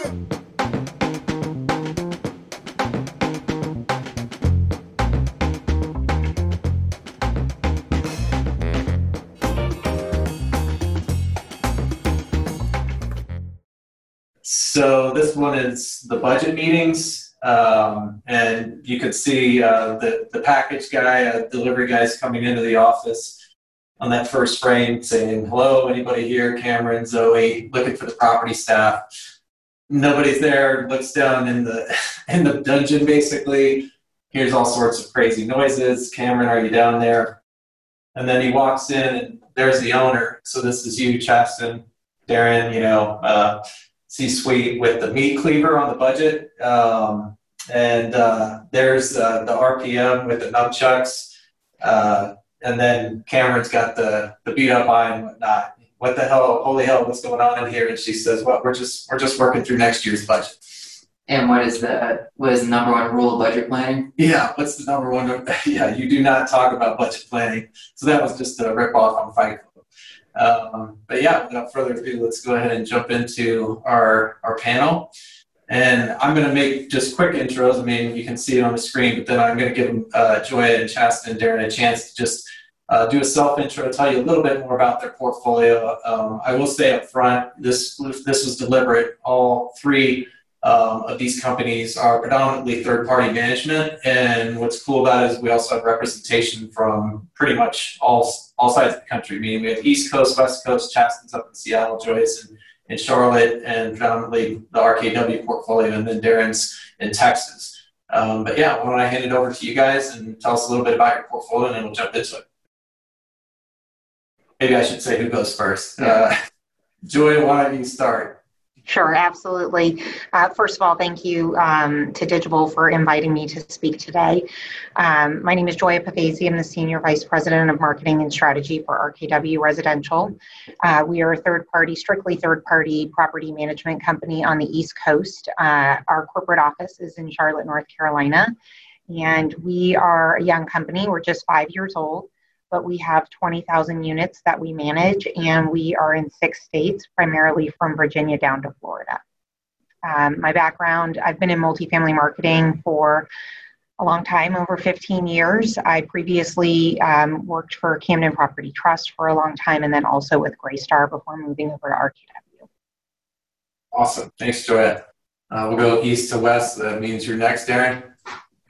So this one is the budget meetings, um, and you could see uh, the the package guy, uh, delivery guys coming into the office on that first frame, saying, "Hello, anybody here? Cameron, Zoe, looking for the property staff." Nobody's there. Looks down in the in the dungeon, basically. Hears all sorts of crazy noises. Cameron, are you down there? And then he walks in, and there's the owner. So this is you, Chasten, Darren. You know. Uh, C-suite with the meat cleaver on the budget. Um, and uh, there's uh, the RPM with the nunchucks. Uh, and then Cameron's got the, the beat up eye and whatnot. What the hell? Holy hell! What's going on in here? And she says, "Well, we're just we're just working through next year's budget." And what is the what is the number one rule of budget planning? Yeah, what's the number one? Yeah, you do not talk about budget planning. So that was just a rip off on Fight um, but yeah, without further ado, let's go ahead and jump into our, our panel. And I'm going to make just quick intros. I mean, you can see it on the screen, but then I'm going to give uh, Joya and Chasten and Darren a chance to just uh, do a self intro, to tell you a little bit more about their portfolio. Um, I will say up front, this this was deliberate. All three um, of these companies are predominantly third-party management, and what's cool about it is we also have representation from pretty much all all sides of the country. Meaning we have East Coast, West Coast, Chasten's up in Seattle, Joyce in, in Charlotte, and predominantly the RKW portfolio, and then Darren's in Texas. Um, but yeah, why don't I hand it over to you guys and tell us a little bit about your portfolio, and then we'll jump into it. Maybe I should say who goes first. Uh, Joy, why don't you start? Sure, absolutely. Uh, first of all, thank you um, to Digible for inviting me to speak today. Um, my name is Joya Pavesi. I'm the Senior Vice President of Marketing and Strategy for RKW Residential. Uh, we are a third party, strictly third party property management company on the East Coast. Uh, our corporate office is in Charlotte, North Carolina, and we are a young company. We're just five years old but we have 20,000 units that we manage, and we are in six states, primarily from Virginia down to Florida. Um, my background I've been in multifamily marketing for a long time, over 15 years. I previously um, worked for Camden Property Trust for a long time, and then also with Greystar before moving over to RKW. Awesome. Thanks, Joette. Uh, we'll go east to west. That means you're next, Darren.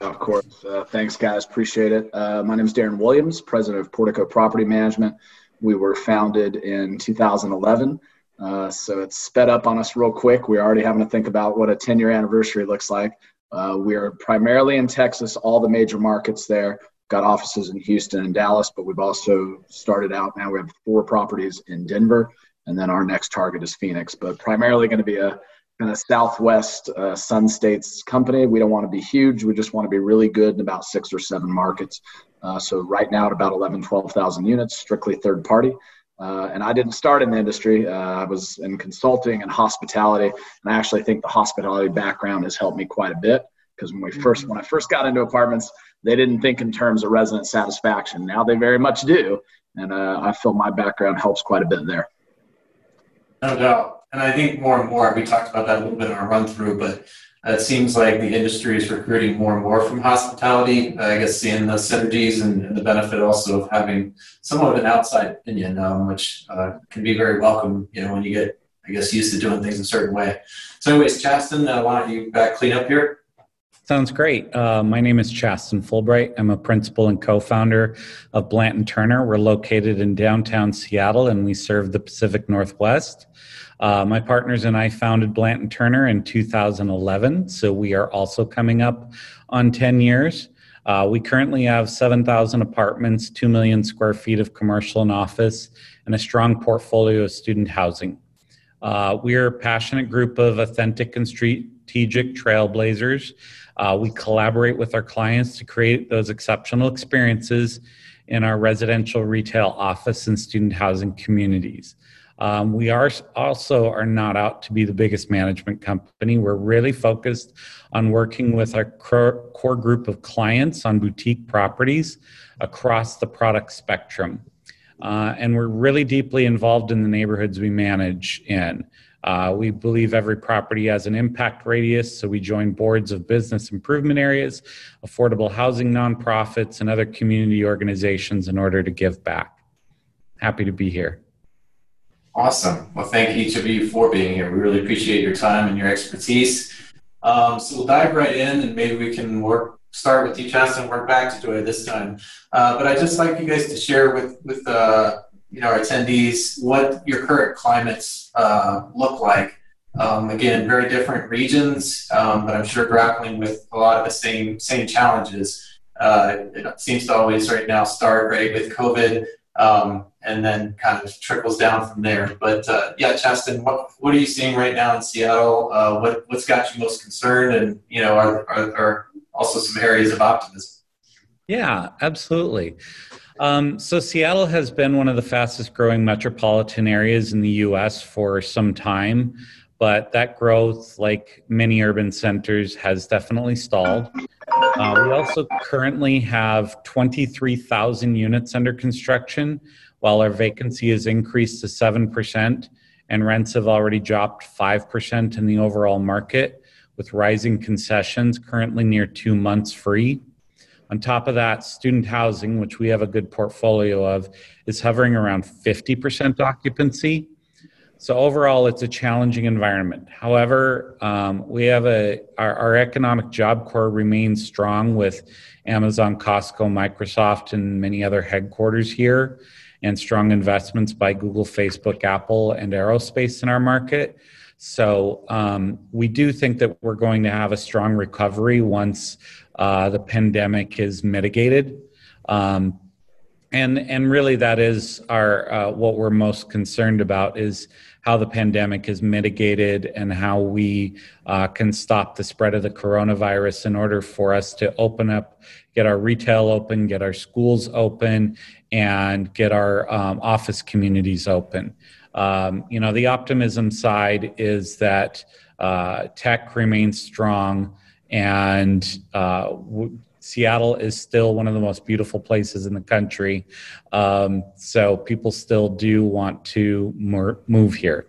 Of course. Uh, thanks, guys. Appreciate it. Uh, my name is Darren Williams, president of Portico Property Management. We were founded in 2011. Uh, so it's sped up on us real quick. We're already having to think about what a 10 year anniversary looks like. Uh, we are primarily in Texas, all the major markets there. Got offices in Houston and Dallas, but we've also started out now. We have four properties in Denver, and then our next target is Phoenix, but primarily going to be a kind of Southwest uh, Sun States company. We don't want to be huge. We just want to be really good in about six or seven markets. Uh, so right now at about 11, 12,000 units, strictly third party. Uh, and I didn't start in the industry. Uh, I was in consulting and hospitality, and I actually think the hospitality background has helped me quite a bit because when we first when I first got into apartments, they didn't think in terms of resident satisfaction. Now they very much do, and uh, I feel my background helps quite a bit there. No doubt and I think more and more, we talked about that a little bit in our run through, but it seems like the industry is recruiting more and more from hospitality. I guess seeing the synergies and, and the benefit also of having somewhat of an outside opinion, um, which uh, can be very welcome, you know, when you get, I guess, used to doing things a certain way. So, anyways, Chasten, uh, why don't you back clean up here? Sounds great. Uh, my name is Chasten Fulbright. I'm a principal and co founder of Blanton Turner. We're located in downtown Seattle and we serve the Pacific Northwest. Uh, my partners and I founded Blanton Turner in 2011, so we are also coming up on 10 years. Uh, we currently have 7,000 apartments, 2 million square feet of commercial and office, and a strong portfolio of student housing. Uh, we are a passionate group of authentic and strategic trailblazers uh, we collaborate with our clients to create those exceptional experiences in our residential, retail, office, and student housing communities. Um, we are also are not out to be the biggest management company. We're really focused on working with our core, group of clients on boutique properties across the product spectrum. Uh, and we're really deeply involved in the neighborhoods we manage in. Uh, we believe every property has an impact radius, so we join boards of business improvement areas, affordable housing nonprofits, and other community organizations in order to give back. Happy to be here. Awesome. Well, thank each of you for being here. We really appreciate your time and your expertise. Um, so we'll dive right in, and maybe we can work start with you, and work back to Joy this time. Uh, but I'd just like you guys to share with with uh, you know our attendees what your current climates uh, look like. Um, again, very different regions, um, but I'm sure grappling with a lot of the same same challenges. Uh, it seems to always right now start right with COVID um, and then kind of trickles down from there. But uh, yeah, Chasten, what what are you seeing right now in Seattle? Uh, what what's got you most concerned, and you know, are, are, are also some areas of optimism? Yeah, absolutely. Um, so Seattle has been one of the fastest growing metropolitan areas in the U.S. for some time, but that growth, like many urban centers, has definitely stalled. Uh, we also currently have 23,000 units under construction, while our vacancy has increased to 7%, and rents have already dropped 5% in the overall market, with rising concessions currently near two months free. On top of that, student housing, which we have a good portfolio of, is hovering around 50% occupancy. So overall, it's a challenging environment. However, um, we have a our, our, economic job core remains strong with Amazon, Costco, Microsoft, and many other headquarters here, and strong investments by Google, Facebook, Apple, and aerospace in our market. So um, we do think that we're going to have a strong recovery once uh, the pandemic is mitigated. Um, and and really that is our uh, what we're most concerned about is how the pandemic is mitigated and how we uh, can stop the spread of the coronavirus in order for us to open up get our retail open get our schools open and get our um, office communities open. Um, you know the optimism side is that uh, tech remains strong and uh, Seattle is still one of the most beautiful places in the country. Um, so people still do want to move here.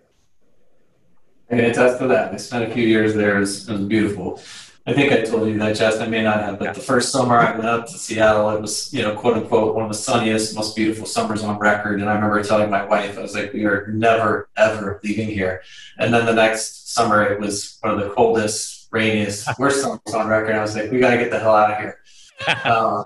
I can attest to that. I spent a few years there. It was, it was beautiful. I think I told you that, Justin. I may not have, but the first summer I went up to Seattle, it was, you know, quote unquote, one of the sunniest, most beautiful summers on record. And I remember telling my wife, I was like, we are never, ever leaving here. And then the next summer, it was one of the coldest, rainiest, worst summers on record. I was like, we got to get the hell out of here. Uh,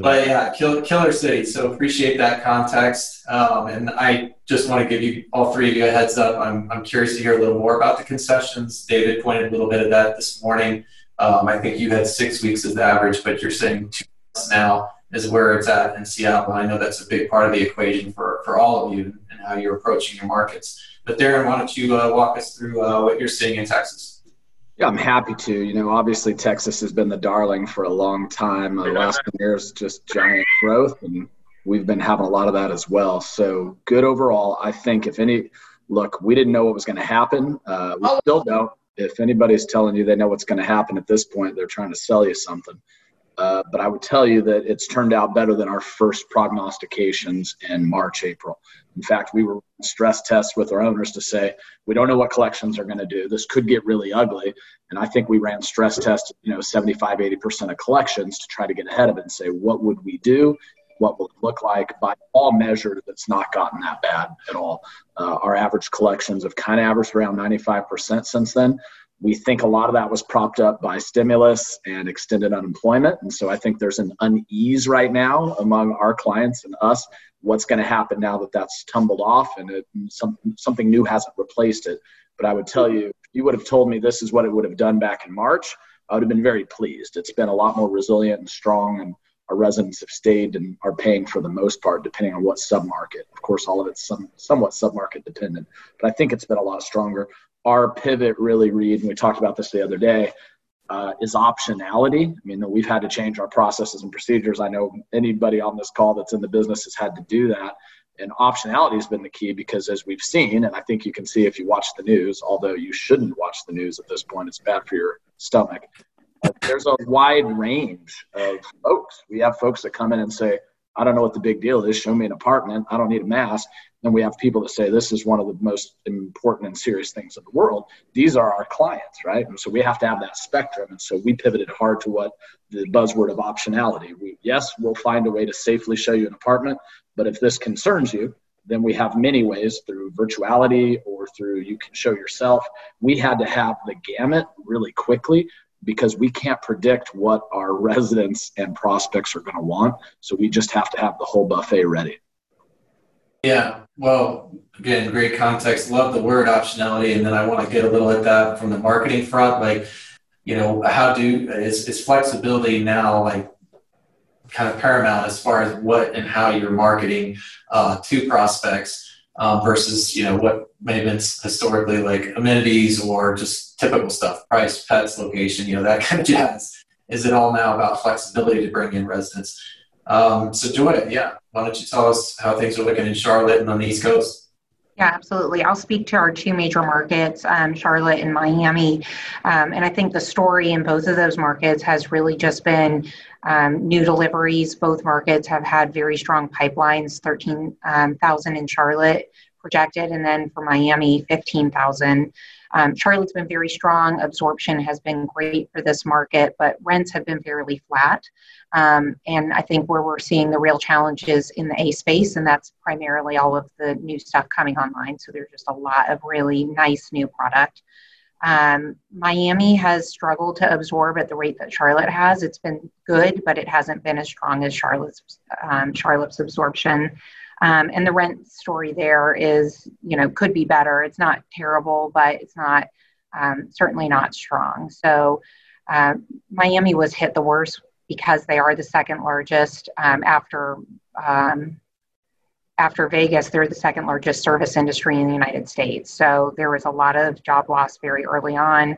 but yeah, kill, killer city. So appreciate that context. Um, and I just want to give you all three of you a heads up. I'm, I'm curious to hear a little more about the concessions. David pointed a little bit of that this morning. Um, I think you had six weeks as the average, but you're saying two months now is where it's at in Seattle. I know that's a big part of the equation for, for all of you and how you're approaching your markets. But Darren, why don't you uh, walk us through uh, what you're seeing in Texas? Yeah, I'm happy to. You know, obviously Texas has been the darling for a long time. The last years, just giant growth, and we've been having a lot of that as well. So good overall. I think if any, look, we didn't know what was going to happen. Uh, we oh. still don't. If anybody's telling you they know what's going to happen at this point, they're trying to sell you something. Uh, but I would tell you that it's turned out better than our first prognostications in March, April. In fact, we were stress tests with our owners to say we don't know what collections are going to do. This could get really ugly, and I think we ran stress tests, you know, 75, 80 percent of collections to try to get ahead of it and say what would we do, what will it look like. By all measures, it's not gotten that bad at all. Uh, our average collections have kind of averaged around 95 percent since then we think a lot of that was propped up by stimulus and extended unemployment. And so I think there's an unease right now among our clients and us. What's going to happen now that that's tumbled off and it, some, something new hasn't replaced it? But I would tell you, you would have told me this is what it would have done back in March, I would have been very pleased. It's been a lot more resilient and strong, and our residents have stayed and are paying for the most part, depending on what submarket. Of course, all of it's some, somewhat submarket dependent, but I think it's been a lot stronger our pivot really read, and we talked about this the other day, uh, is optionality. I mean, we've had to change our processes and procedures. I know anybody on this call that's in the business has had to do that. And optionality has been the key because, as we've seen, and I think you can see if you watch the news, although you shouldn't watch the news at this point, it's bad for your stomach. Uh, there's a wide range of folks. We have folks that come in and say, I don't know what the big deal is. Show me an apartment. I don't need a mask. Then we have people that say this is one of the most important and serious things in the world. These are our clients, right? And so we have to have that spectrum. And so we pivoted hard to what the buzzword of optionality. We, yes, we'll find a way to safely show you an apartment, but if this concerns you, then we have many ways through virtuality or through you can show yourself. We had to have the gamut really quickly because we can't predict what our residents and prospects are going to want. So we just have to have the whole buffet ready. Yeah, well, again, great context. Love the word optionality, and then I want to get a little at that from the marketing front. Like, you know, how do is, is flexibility now like kind of paramount as far as what and how you're marketing uh, to prospects um, versus you know what may have been historically like amenities or just typical stuff, price, pets, location, you know that kind of jazz. Is it all now about flexibility to bring in residents? Um, so Joy, yeah, why don't you tell us how things are looking in Charlotte and on the East Coast? Yeah, absolutely. I'll speak to our two major markets, um, Charlotte and Miami. Um, and I think the story in both of those markets has really just been um, new deliveries. Both markets have had very strong pipelines 13,000 um, in Charlotte projected, and then for Miami, 15,000. Um, Charlotte's been very strong. Absorption has been great for this market, but rents have been fairly flat. Um, and I think where we're seeing the real challenges in the A space, and that's primarily all of the new stuff coming online. So there's just a lot of really nice new product. Um, Miami has struggled to absorb at the rate that Charlotte has. It's been good, but it hasn't been as strong as Charlotte's um, Charlotte's absorption. Um, and the rent story there is, you know, could be better. It's not terrible, but it's not um, certainly not strong. So uh, Miami was hit the worst because they are the second largest um, after um, after Vegas, they're the second largest service industry in the United States. So there was a lot of job loss very early on.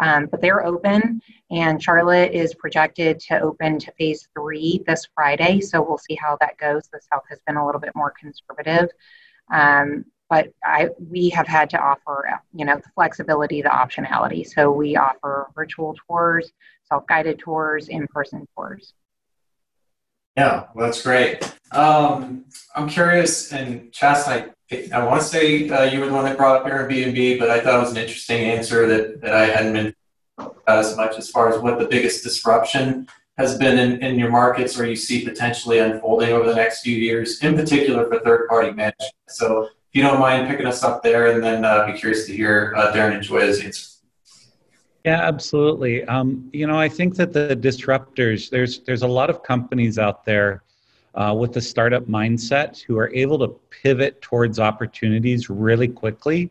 Um, but they're open, and Charlotte is projected to open to phase three this Friday. So we'll see how that goes. The South has been a little bit more conservative. Um, but I, we have had to offer, you know, the flexibility, the optionality. So we offer virtual tours, self-guided tours, in-person tours. Yeah, well, that's great. Um, I'm curious, and Chas, I, I want to say uh, you were the one that brought up Airbnb, but I thought it was an interesting answer that, that I hadn't been as much as far as what the biggest disruption has been in, in your markets or you see potentially unfolding over the next few years, in particular for third party management. So if you don't mind picking us up there, and then uh, be curious to hear uh, Darren and Joy's answer. Yeah, absolutely. Um, you know, I think that the disruptors there's there's a lot of companies out there uh, with the startup mindset who are able to pivot towards opportunities really quickly.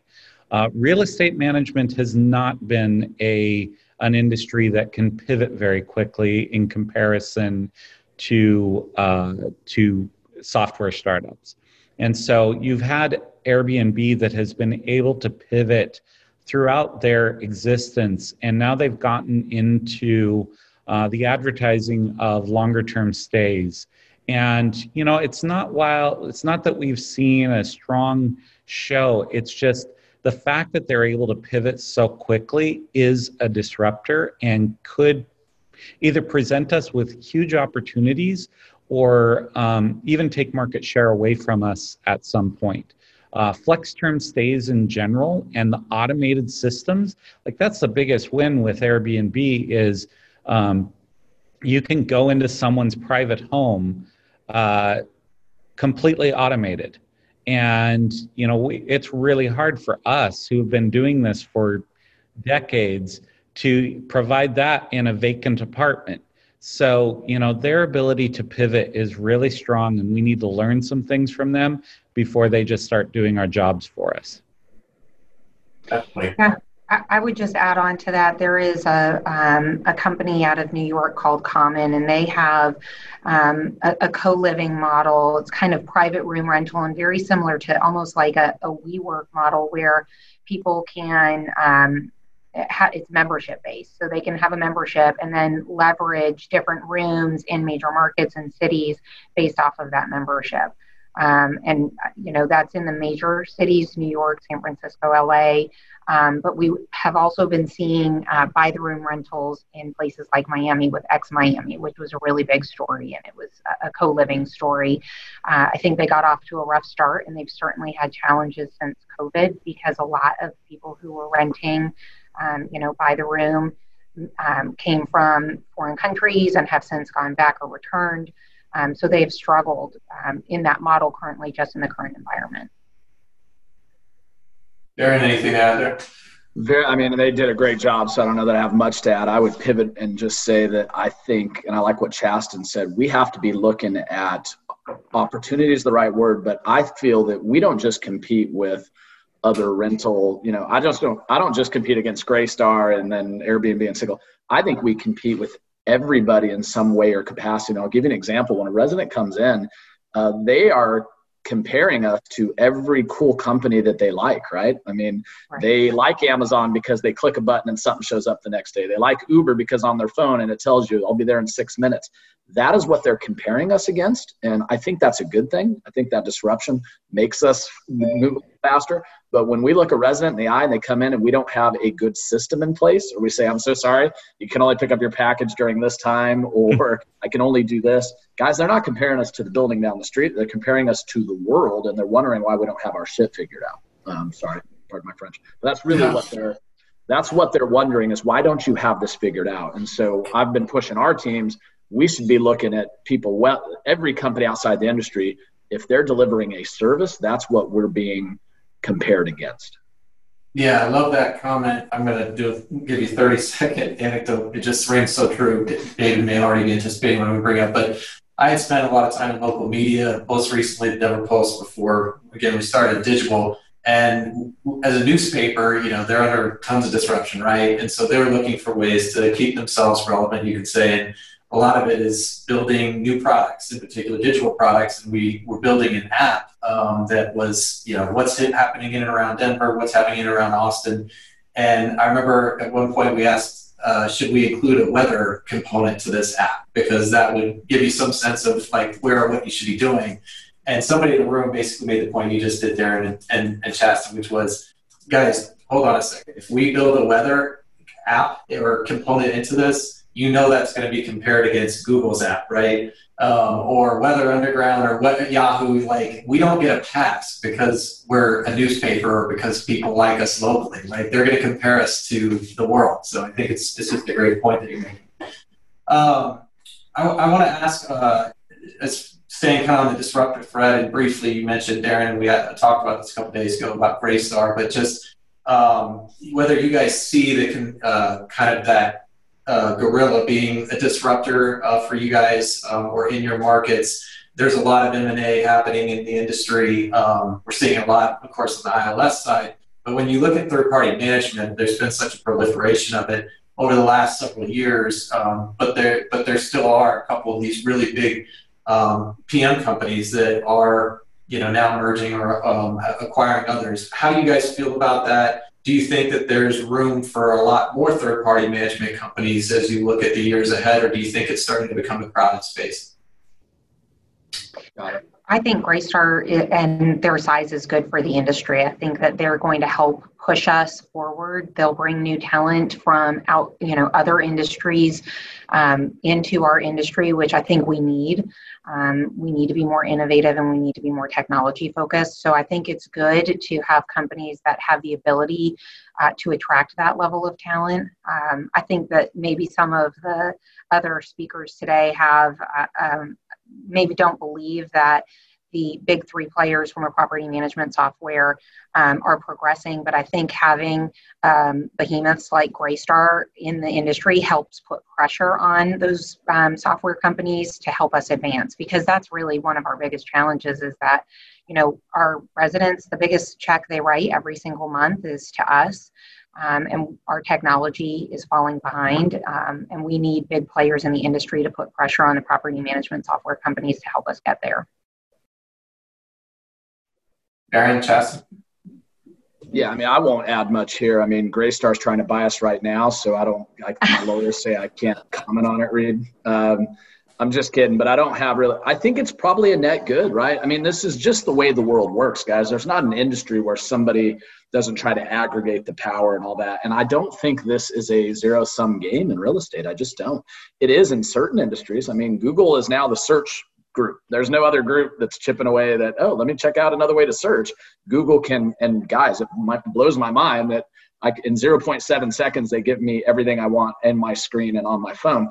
Uh, real estate management has not been a an industry that can pivot very quickly in comparison to uh, to software startups. And so you've had Airbnb that has been able to pivot throughout their existence. And now they've gotten into uh, the advertising of longer term stays. And, you know, it's not while it's not that we've seen a strong show, it's just the fact that they're able to pivot so quickly is a disruptor and could either present us with huge opportunities or um, even take market share away from us at some point uh, flex term stays in general and the automated systems like that's the biggest win with airbnb is um, you can go into someone's private home uh, completely automated. And you know we, it's really hard for us who've been doing this for decades to provide that in a vacant apartment so, you know, their ability to pivot is really strong, and we need to learn some things from them before they just start doing our jobs for us. Definitely. Yeah. I would just add on to that. There is a, um, a company out of New York called Common, and they have um, a, a co living model. It's kind of private room rental and very similar to almost like a, a WeWork model where people can um, it's membership based so they can have a membership and then leverage different rooms in major markets and cities based off of that membership Um, and, you know, that's in the major cities, New York, San Francisco, LA. Um, but we have also been seeing uh, by the room rentals in places like Miami with X Miami, which was a really big story and it was a, a co living story. Uh, I think they got off to a rough start and they've certainly had challenges since COVID because a lot of people who were renting, um, you know, by the room um, came from foreign countries and have since gone back or returned. Um, so they've struggled um, in that model currently, just in the current environment. Darren, anything to add there? Very, I mean, they did a great job, so I don't know that I have much to add. I would pivot and just say that I think, and I like what Chasten said, we have to be looking at opportunity is the right word, but I feel that we don't just compete with other rental, you know, I just don't, I don't just compete against Greystar and then Airbnb and Single. I think we compete with everybody in some way or capacity. And I'll give you an example. When a resident comes in, uh, they are comparing us to every cool company that they like, right? I mean, right. they like Amazon because they click a button and something shows up the next day. They like Uber because on their phone and it tells you, I'll be there in six minutes. That is what they're comparing us against. And I think that's a good thing. I think that disruption makes us move faster. But when we look a resident in the eye and they come in and we don't have a good system in place, or we say, I'm so sorry, you can only pick up your package during this time, or I can only do this. Guys, they're not comparing us to the building down the street. They're comparing us to the world, and they're wondering why we don't have our shit figured out. Um, sorry, pardon my French. But that's really yeah. what they're that's what they're wondering is why don't you have this figured out? And so I've been pushing our teams. We should be looking at people well every company outside the industry. If they're delivering a service, that's what we're being compared against. Yeah, I love that comment. I'm going to do give you 30 second anecdote. It just rings so true. David may already be anticipating when we bring up, but I had spent a lot of time in local media, most recently the Denver Post before, again, we started Digible. And as a newspaper, you know, they're under tons of disruption, right? And so they were looking for ways to keep themselves relevant, you could say. And a lot of it is building new products, in particular digital products. And we were building an app um, that was, you know, what's happening in and around Denver, what's happening in and around Austin. And I remember at one point we asked, uh, should we include a weather component to this app? Because that would give you some sense of like where or what you should be doing. And somebody in the room basically made the point you just did, Darren and, and, and Chasten, which was, guys, hold on a second. If we build a weather app or component into this, you know that's going to be compared against Google's app, right? Um, or Weather Underground or what, Yahoo. Like we don't get a pass because we're a newspaper or because people like us locally. Right? They're going to compare us to the world. So I think it's, it's just a great point that you're making. Um, I, I want to ask, uh, as staying kind of on the disruptive thread, and briefly you mentioned Darren. We had talked about this a couple days ago about Greystar, but just um, whether you guys see the uh, kind of that uh, Gorilla being a disruptor uh, for you guys um, or in your markets. There's a lot of M&A happening in the industry. Um, we're seeing a lot, of course, on the ILS side. But when you look at third-party management, there's been such a proliferation of it over the last several years. Um, but there, but there still are a couple of these really big um, PM companies that are, you know, now merging or um, acquiring others. How do you guys feel about that? Do you think that there's room for a lot more third party management companies as you look at the years ahead, or do you think it's starting to become a crowded space? Got it. I think Greystar and their size is good for the industry. I think that they're going to help push us forward. They'll bring new talent from out, you know, other industries um, into our industry, which I think we need. Um, we need to be more innovative and we need to be more technology focused. So I think it's good to have companies that have the ability uh, to attract that level of talent. Um, I think that maybe some of the other speakers today have uh, um, maybe don't believe that the big three players from a property management software um, are progressing. But I think having um, behemoths like Greystar in the industry helps put pressure on those um, software companies to help us advance because that's really one of our biggest challenges is that you know our residents the biggest check they write every single month is to us um, and our technology is falling behind. Um, and we need big players in the industry to put pressure on the property management software companies to help us get there. Darren Chasten. Yeah, I mean, I won't add much here. I mean, Greystar's trying to buy us right now, so I don't, like my lawyers say, I can't comment on it, Reed. Um, I'm just kidding, but I don't have really. I think it's probably a net good, right? I mean, this is just the way the world works, guys. There's not an industry where somebody doesn't try to aggregate the power and all that. And I don't think this is a zero sum game in real estate. I just don't. It is in certain industries. I mean, Google is now the search group. There's no other group that's chipping away that, oh, let me check out another way to search. Google can, and guys, it blows my mind that I, in 0.7 seconds, they give me everything I want in my screen and on my phone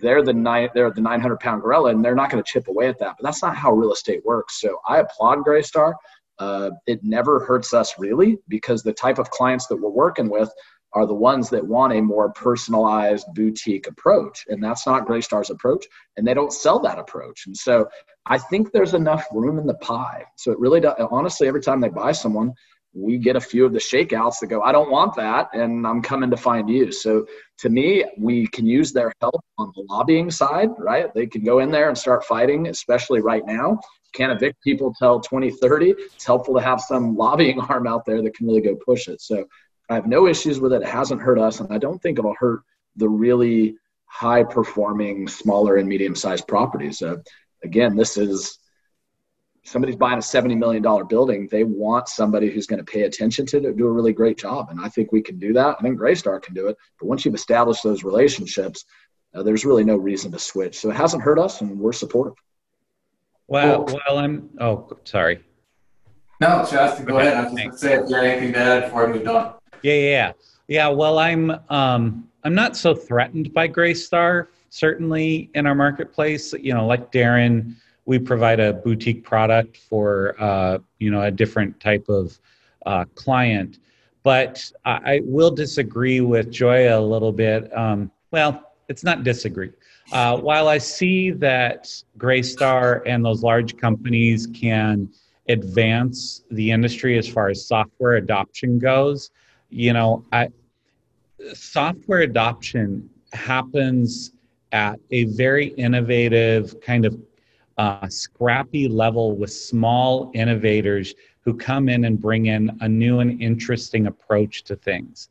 they're the nine they're the 900 pound gorilla and they're not going to chip away at that but that's not how real estate works. So i applaud Greystar. Uh, it never hurts us really because the type of clients that we're working with are the ones that want a more personalized boutique approach and that's not Greystar's approach and they don't sell that approach. And so i think there's enough room in the pie. So it really does honestly every time they buy someone we get a few of the shakeouts that go, I don't want that, and I'm coming to find you. So to me, we can use their help on the lobbying side, right? They can go in there and start fighting, especially right now. Can't evict people till 2030. It's helpful to have some lobbying arm out there that can really go push it. So I have no issues with it. It hasn't hurt us, and I don't think it'll hurt the really high performing smaller and medium sized properties. Uh, again, this is somebody's buying a $70 million building, they want somebody who's going to pay attention to it, do a really great job. And I think we can do that. I think Greystar can do it. But once you've established those relationships, uh, there's really no reason to switch. So it hasn't hurt us and we're supportive. Well, well, I'm, oh, sorry. No, Justin, go okay, ahead. I was just going to say if you had anything to add before I moved on. Yeah, yeah, yeah. Well, I'm, um, I'm not so threatened by Greystar, certainly in our marketplace. You know, like Darren, we provide a boutique product for uh, you know a different type of uh, client. But I, will disagree with Joya a little bit. Um, well, it's not disagree. Uh, while I see that Greystar and those large companies can advance the industry as far as software adoption goes, you know, I, software adoption happens at a very innovative kind of uh, scrappy level with small innovators who come in and bring in a new and interesting approach to things.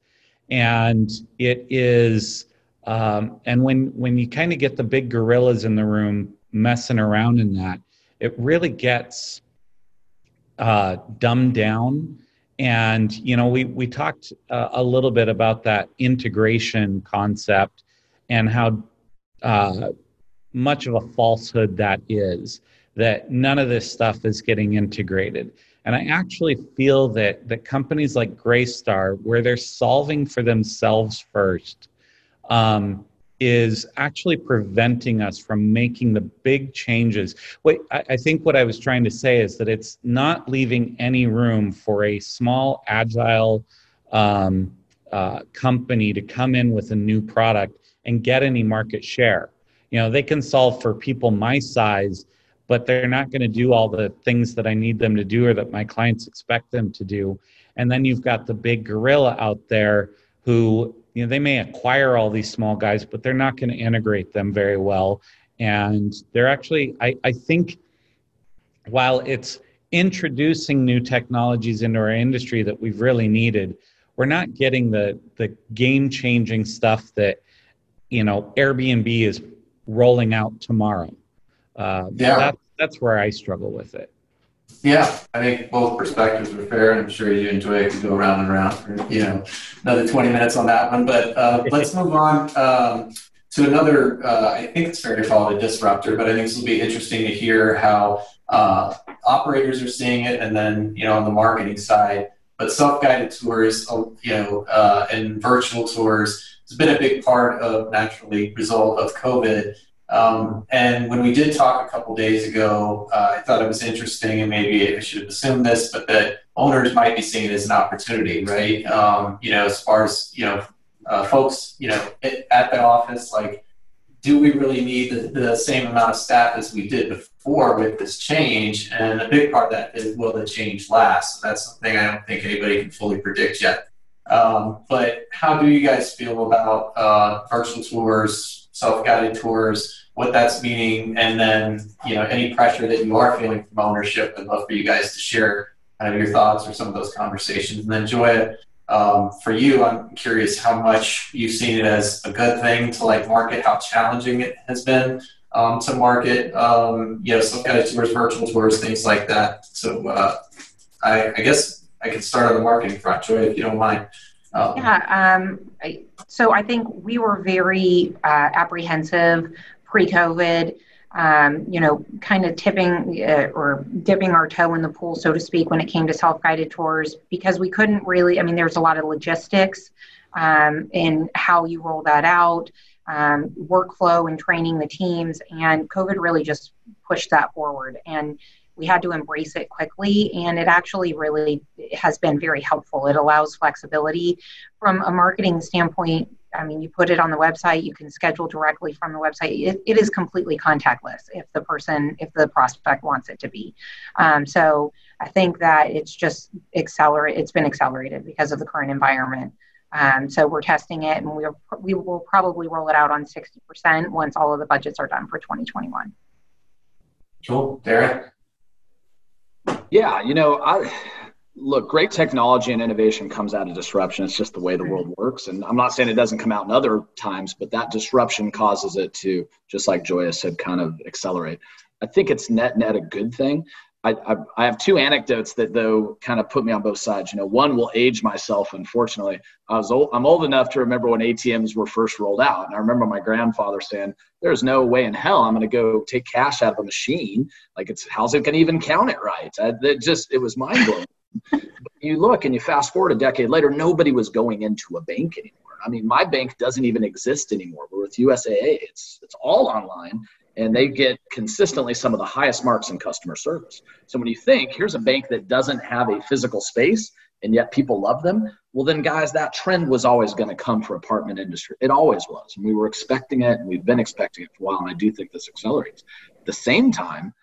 And it is, um, and when when you kind of get the big gorillas in the room messing around in that, it really gets uh, dumbed down. And you know, we we talked uh, a little bit about that integration concept and how uh, much of a falsehood that is that none of this stuff is getting integrated. And i actually feel that that companies like Greystar where they're solving for themselves first um, is actually preventing us from making the big changes. Wait I, I think what i was trying to say is that it's not leaving any room for a small agile um, uh, company to come in with a new product and get any market share you know they can solve for people my size but they're not going to do all the things that i need them to do or that my clients expect them to do. And then you've got the big gorilla out there who you know they may acquire all these small guys but they're not going to integrate them very well. And they're actually i, I think while it's introducing new technologies into our industry that we've really needed we're not getting the the game changing stuff that you know airbnb is rolling out tomorrow. Uh, yeah. That, that's where I struggle with it. Yeah, I think both perspectives are fair, and I'm sure you enjoy it. to go around and around for you know another 20 minutes on that one. But uh, let's move on um, to another. Uh, I think it's fair to call it a disruptor, but I think this will be interesting to hear how uh, operators are seeing it, and then you know on the marketing side. But self-guided tours, uh, you know, uh, and virtual tours has been a big part of naturally result of COVID. Um, and when we did talk a couple days ago, uh, I thought it was interesting, and maybe I should have assumed this, but that owners might be seeing it as an opportunity, right? Um, you know, as far as you know, uh, folks, you know, at the office, like, do we really need the, the, same amount of staff as we did before with this change? And a big part of that is will the change last? So that's something I don't think anybody can fully predict yet. Um, but how do you guys feel about uh, virtual tours, self-guided tours, what that's meaning, and then you know any pressure that you are feeling from ownership? I'd love for you guys to share kind of your thoughts or some of those conversations. And then Joya, um, for you, I'm curious how much you've seen it as a good thing to like market, how challenging it has been, um, to market, um, you know, some guided tours, virtual tours, things like that. So uh, I, I, guess I can start on the marketing front, Joy, if you don't mind. Um, yeah. Um, I, so I think we were very uh, apprehensive pre-COVID. Um, you know, kind of tipping uh, or dipping our toe in the pool, so to speak, when it came to self-guided tours, because we couldn't really. I mean, there's a lot of logistics um, in how you roll that out um, workflow and training the teams. And COVID really just pushed that forward. And we had to embrace it quickly. And it actually really has been very helpful. It allows flexibility from a marketing standpoint. I mean, you put it on the website, you can schedule directly from the website. It, it is completely contactless if the person, if the prospect wants it to be. Um, so I think that it's just accelerate. It's been accelerated because of the current environment. Um, so we're testing it and we'll, we will probably roll it out on 60% once all of the budgets are done for 2021. Cool. Derek? Yeah, you know, I look, great technology and innovation comes out of disruption. It's just the way the world works. And I'm not saying it doesn't come out in other times, but that disruption causes it to, just like Joya said, kind of accelerate. I think it's net net a good thing. I, I, have two anecdotes that though kind of put me on both sides. You know, one will age myself. Unfortunately, I was old, I'm old enough to remember when ATMs were first rolled out, and I remember my grandfather saying, "There's no way in hell I'm going to go take cash out of a machine. Like it's how's it going to even count it right?" I, it just it was mind blowing. You look and you fast forward a decade later, nobody was going into a bank anymore. I mean, my bank doesn't even exist anymore. We're with USAA. It's it's all online, and they get consistently some of the highest marks in customer service. So when you think here's a bank that doesn't have a physical space and yet people love them, well then guys, that trend was always going to come for apartment industry. It always was. And we were expecting it and we've been expecting it for a while and I do think this accelerates. At the same time,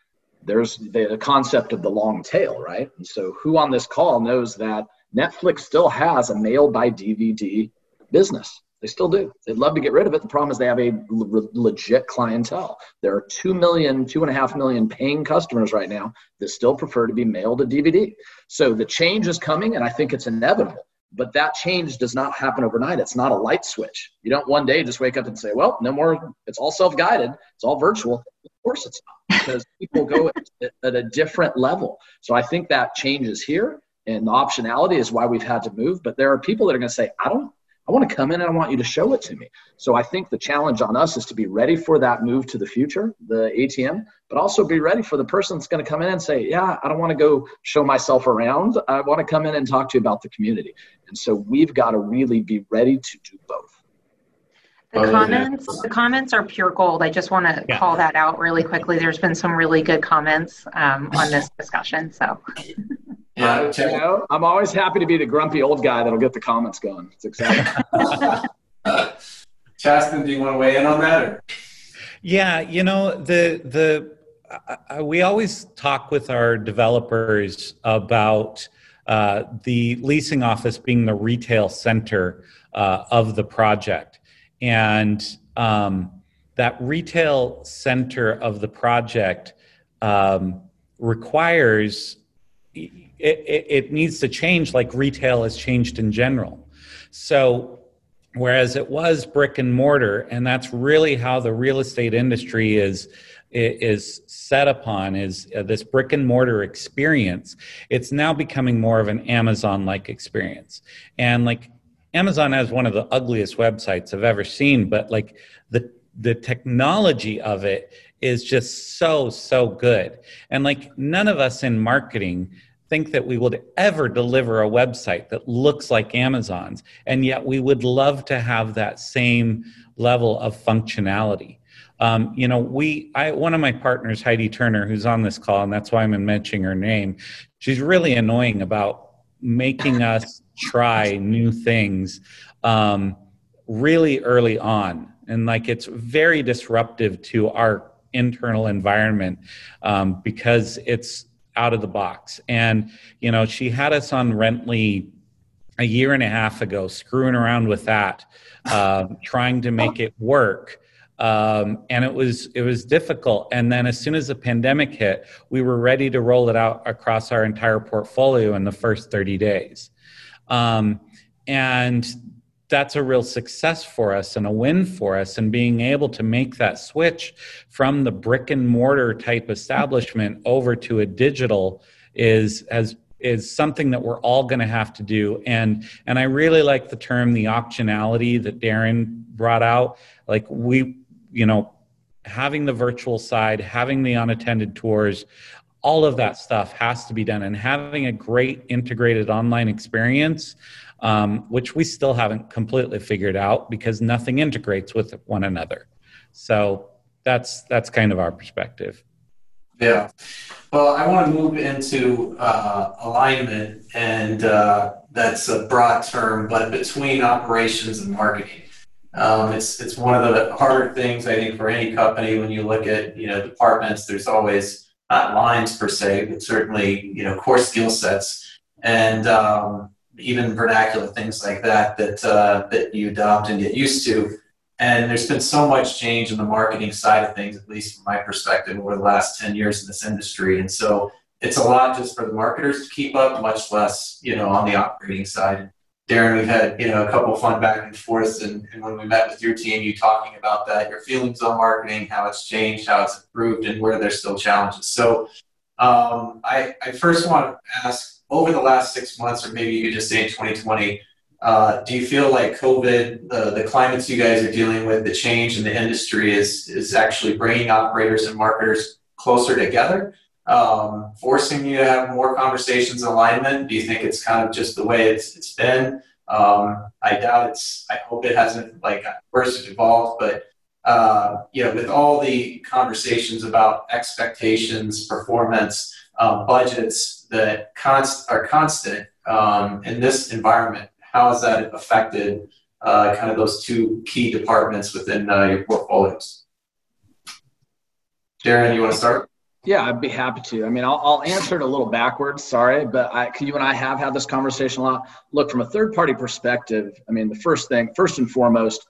there's the concept of the long tail, right? And so who on this call knows that Netflix still has a mail by DVD business? They still do. They'd love to get rid of it. The problem is they have a legit clientele. There are 2 million, 2.5 million paying customers right now that still prefer to be mailed a DVD. So the change is coming, and I think it's inevitable. But that change does not happen overnight. It's not a light switch. You don't one day just wake up and say, well, no more, it's all self guided, it's all virtual. Of course it's not, because people go at, at a different level. So I think that change is here and the optionality is why we've had to move. But there are people that are going to say, I don't I want to come in and I want you to show it to me. So I think the challenge on us is to be ready for that move to the future, the ATM, but also be ready for the person that's going to come in and say, Yeah, I don't want to go show myself around. I want to come in and talk to you about the community. And so we've got to really be ready to do both. The comments, the comments are pure gold. I just want to yeah. call that out really quickly. There's been some really good comments um, on this discussion. So Yeah, you know, I'm always happy to be the grumpy old guy that'll get the comments going. It's exciting. Chasten, do you want to weigh in on that? Or? Yeah, you know the the uh, we always talk with our developers about uh, the leasing office being the retail center uh, of the project, and um, that retail center of the project um, requires it, it, needs to change like retail has changed in general. So, whereas it was brick and mortar, and that's really how the real estate industry is is set upon is uh, this brick and mortar experience it's now becoming more of an amazon like experience and like amazon has one of the ugliest websites i've ever seen but like the the technology of it is just so so good and like none of us in marketing think that we would ever deliver a website that looks like Amazon's, and yet we would love to have that same level of functionality. Um, you know, we, I, one of my partners, Heidi Turner, who's on this call, and that's why I'm mentioning her name. She's really annoying about making us try new things um, really early on, and like it's very disruptive to our internal environment um, because it's out of the box. And, you know, she had us on Rently a year and a half ago, screwing around with that, uh, trying to make it work. Um, and it was it was difficult. And then as soon as the pandemic hit, we were ready to roll it out across our entire portfolio in the first 30 days. Um, and that's a real success for us and a win for us and being able to make that switch from the brick and mortar type establishment over to a digital is as is something that we're all going to have to do. And and i really like the term the optionality that darren brought out. Like we you know having the virtual side having the unattended tours all of that stuff has to be done. And having a great integrated online experience um, which we still haven't completely figured out because nothing integrates with one another. So that's that's kind of our perspective. Yeah. Well i want to move into uh, alignment and uh, that's a broad term but between operations and marketing. Um, it's it's one of the harder things I think for any company when you look at you know departments. There's always not lines per se, but certainly you know core skill sets. And um, even vernacular things like that that uh, that you adopt and get used to. And there's been so much change in the marketing side of things, at least from my perspective, over the last 10 years in this industry. And so it's a lot just for the marketers to keep up, much less, you know, on the operating side. Darren, we've had you know a couple fun back and forths, and, and, when we met with your team, you talking about that, your feelings on marketing, how it's changed, how it's improved, and where there's still challenges. So, um, I, I first want to ask, over the last six months, or maybe you could just say in 2020, uh, do you feel like COVID, the the climates you guys are dealing with, the change in the industry is is actually bringing operators and marketers closer together? um, forcing you to have more conversations alignment? Do you think it's kind of just the way it's, it's been? Um, I doubt it's, I hope it hasn't like burst evolved, but uh, you know, with all the conversations about expectations, performance, um, budgets that const- are constant um, in this environment, how has that affected uh, kind of those two key departments within uh, your portfolios? Darren, you want to start? Yeah, I'd be happy to. I mean, I'll, I'll answer it a little backwards. Sorry, but I, you and I have had this conversation a lot. Look, from a third party perspective, I mean, the first thing, first and foremost,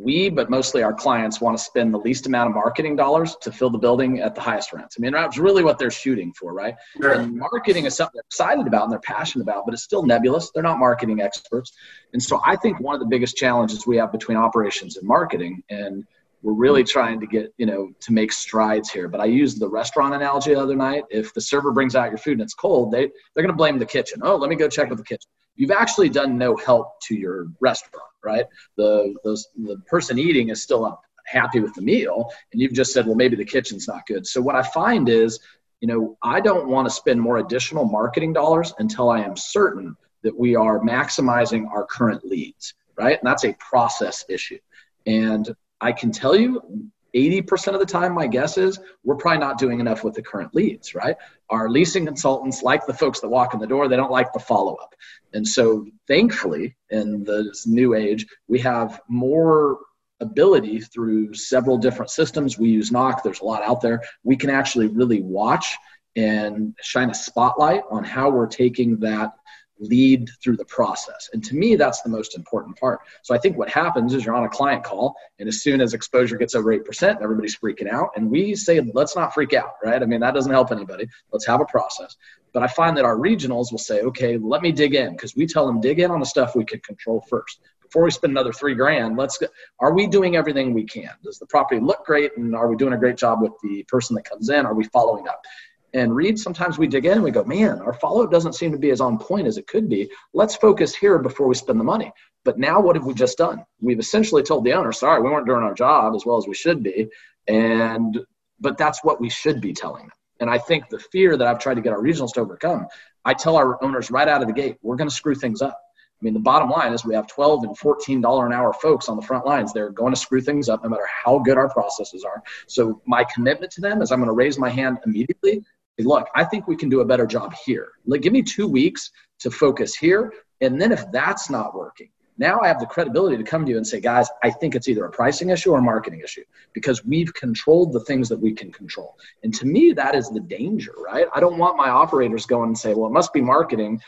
we, but mostly our clients, want to spend the least amount of marketing dollars to fill the building at the highest rents. I mean, that's really what they're shooting for, right? Sure. And marketing is something they're excited about and they're passionate about, but it's still nebulous. They're not marketing experts. And so I think one of the biggest challenges we have between operations and marketing, and we're really trying to get you know to make strides here but i used the restaurant analogy the other night if the server brings out your food and it's cold they they're going to blame the kitchen oh let me go check with the kitchen you've actually done no help to your restaurant right? The those the person eating is still happy with the meal and you've just said well maybe the kitchen's not good. So what i find is you know i don't want to spend more additional marketing dollars until i am certain that we are maximizing our current leads right? And that's a process issue. And I can tell you 80% of the time, my guess is we're probably not doing enough with the current leads, right? Our leasing consultants, like the folks that walk in the door, they don't like the follow up. And so, thankfully, in this new age, we have more ability through several different systems. We use Knock, there's a lot out there. We can actually really watch and shine a spotlight on how we're taking that lead through the process. And to me, that's the most important part. So I think what happens is you're on a client call, and as soon as exposure gets over 8%, everybody's freaking out. And we say, let's not freak out, right? I mean, that doesn't help anybody. Let's have a process. But I find that our regionals will say, okay, let me dig in, because we tell them dig in on the stuff we can control first. Before we spend another three grand, let's go. Are we doing everything we can? Does the property look great? And are we doing a great job with the person that comes in? Are we following up? And read, sometimes we dig in and we go, man, our follow up doesn't seem to be as on point as it could be. Let's focus here before we spend the money. But now, what have we just done? We've essentially told the owner, sorry, we weren't doing our job as well as we should be. And, but that's what we should be telling them. And I think the fear that I've tried to get our regionals to overcome, I tell our owners right out of the gate, we're going to screw things up. I mean, the bottom line is we have 12 and 14 dollar an hour folks on the front lines. They're going to screw things up no matter how good our processes are. So my commitment to them is I'm going to raise my hand immediately look, I think we can do a better job here. Like, give me two weeks to focus here. And then if that's not working, now I have the credibility to come to you and say, guys, I think it's either a pricing issue or a marketing issue because we've controlled the things that we can control. And to me, that is the danger, right? I don't want my operators going and say, well, it must be marketing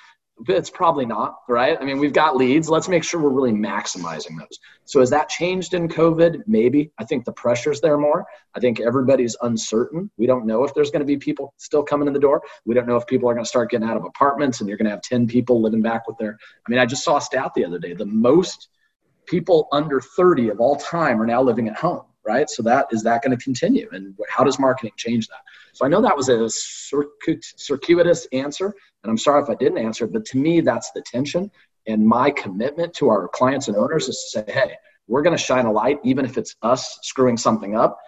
it's probably not, right? I mean, we've got leads. Let's make sure we're really maximizing those. So, has that changed in COVID? Maybe. I think the pressure's there more. I think everybody's uncertain. We don't know if there's going to be people still coming in the door. We don't know if people are going to start getting out of apartments and you're going to have 10 people living back with their. I mean, I just saw a stat the other day. The most people under 30 of all time are now living at home, right? So that is that going to continue? And how does marketing change that? So I know that was a circuit, circuitous answer, and I'm sorry if I didn't answer, but to me, that's the tension. And my commitment to our clients and owners is to say, hey, we're going to shine a light, even if it's us screwing something up.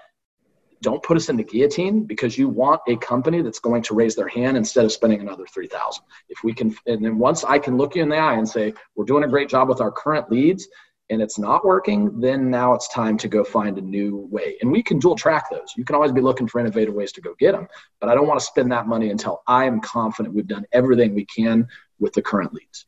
Don't put us in the guillotine because you want a company that's going to raise their hand instead of spending another 3000 If we can, and then once I can look you in the eye and say, we're doing a great job with our current leads and it's not working, then now it's time to go find a new way. And we can dual track those. You can always be looking for innovative ways to go get them, but I don't want to spend that money until I am confident we've done everything we can with the current leads.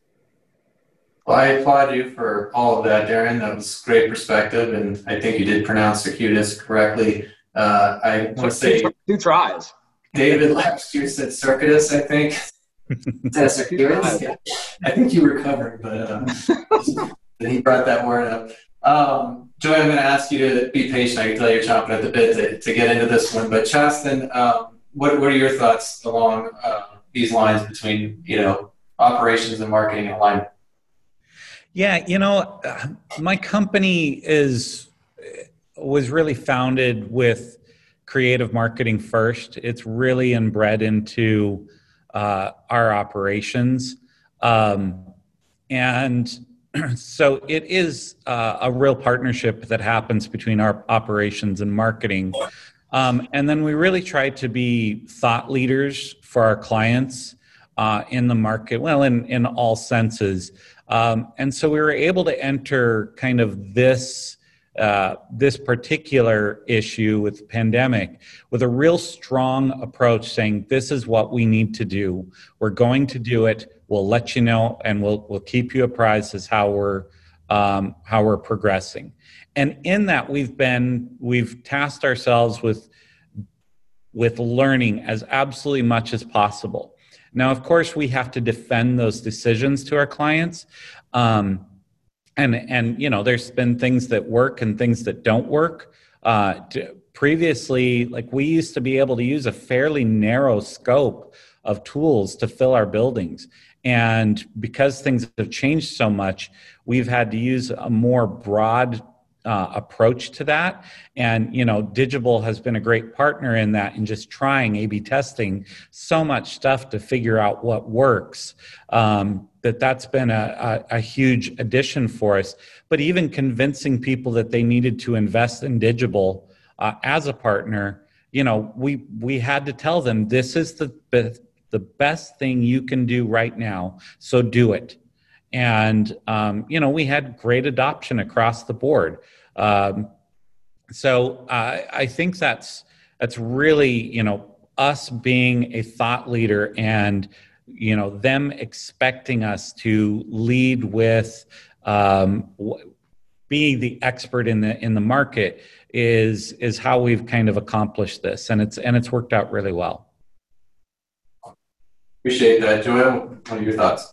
Well, I applaud you for all of that, Darren. That was great perspective, and I think you did pronounce circuitous correctly. Uh, I want to say two tries. David last year said circuitous, I think. Is that circuitous? Yeah. I think you recovered, but uh, he brought that word up. Um, Joy, I'm going to ask you to be patient. I can tell you're chomping at the bit to, to get into this one. But Chasten, um, what, what are your thoughts along uh, these lines between you know operations and marketing alignment? Yeah, you know, my company is was really founded with creative marketing first. It's really inbred into uh, our operations, um, and so it is uh, a real partnership that happens between our operations and marketing. Um, and then we really try to be thought leaders for our clients uh, in the market, well, in, in all senses. Um, and so we were able to enter kind of this uh, this particular issue with the pandemic with a real strong approach saying this is what we need to do we're going to do it we'll let you know and we'll we'll keep you apprised as how we're um, how we're progressing and in that we've been we've tasked ourselves with with learning as absolutely much as possible now, of course, we have to defend those decisions to our clients. Um, and, and, you know, there's been things that work and things that don't work. Uh, previously, like we used to be able to use a fairly narrow scope of tools to fill our buildings. And because things have changed so much, we've had to use a more broad uh, approach to that. And, you know, Digible has been a great partner in that and just trying A B testing so much stuff to figure out what works. Um, that that's been a, a, a, huge addition for us. But even convincing people that they needed to invest in Digible uh, as a partner, you know, we we had to tell them this is the the best thing you can do right now. So do it. And um, you know we had great adoption across the board. Um, so uh, i think that's that's really you know us being a thought leader and you know them expecting us to lead with um, being the expert in the in the market is is how we've kind of accomplished this. And it's and it's worked out really well appreciate that Joya what are your thoughts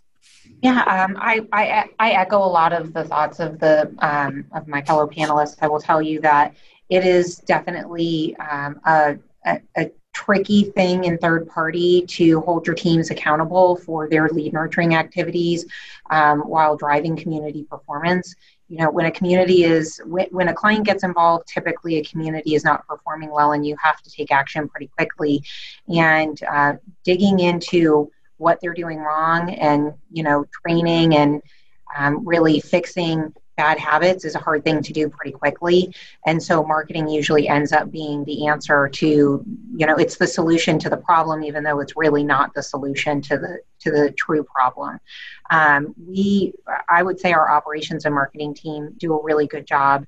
yeah, um, I, I, I echo a lot of the thoughts of the um, of my fellow panelists. I will tell you that it is definitely um, a, a, a, tricky thing in third party to hold your teams accountable for their lead nurturing activities um, while driving community performance. You know, when a community is when, when a client gets involved, typically a community is not performing well, and you have to take action pretty quickly. And uh, digging into what they're doing wrong and you know training and um, really fixing bad habits is a hard thing to do pretty quickly and so marketing usually ends up being the answer to you know it's the solution to the problem even though it's really not the solution to the to the true problem um, we i would say our operations and marketing team do a really good job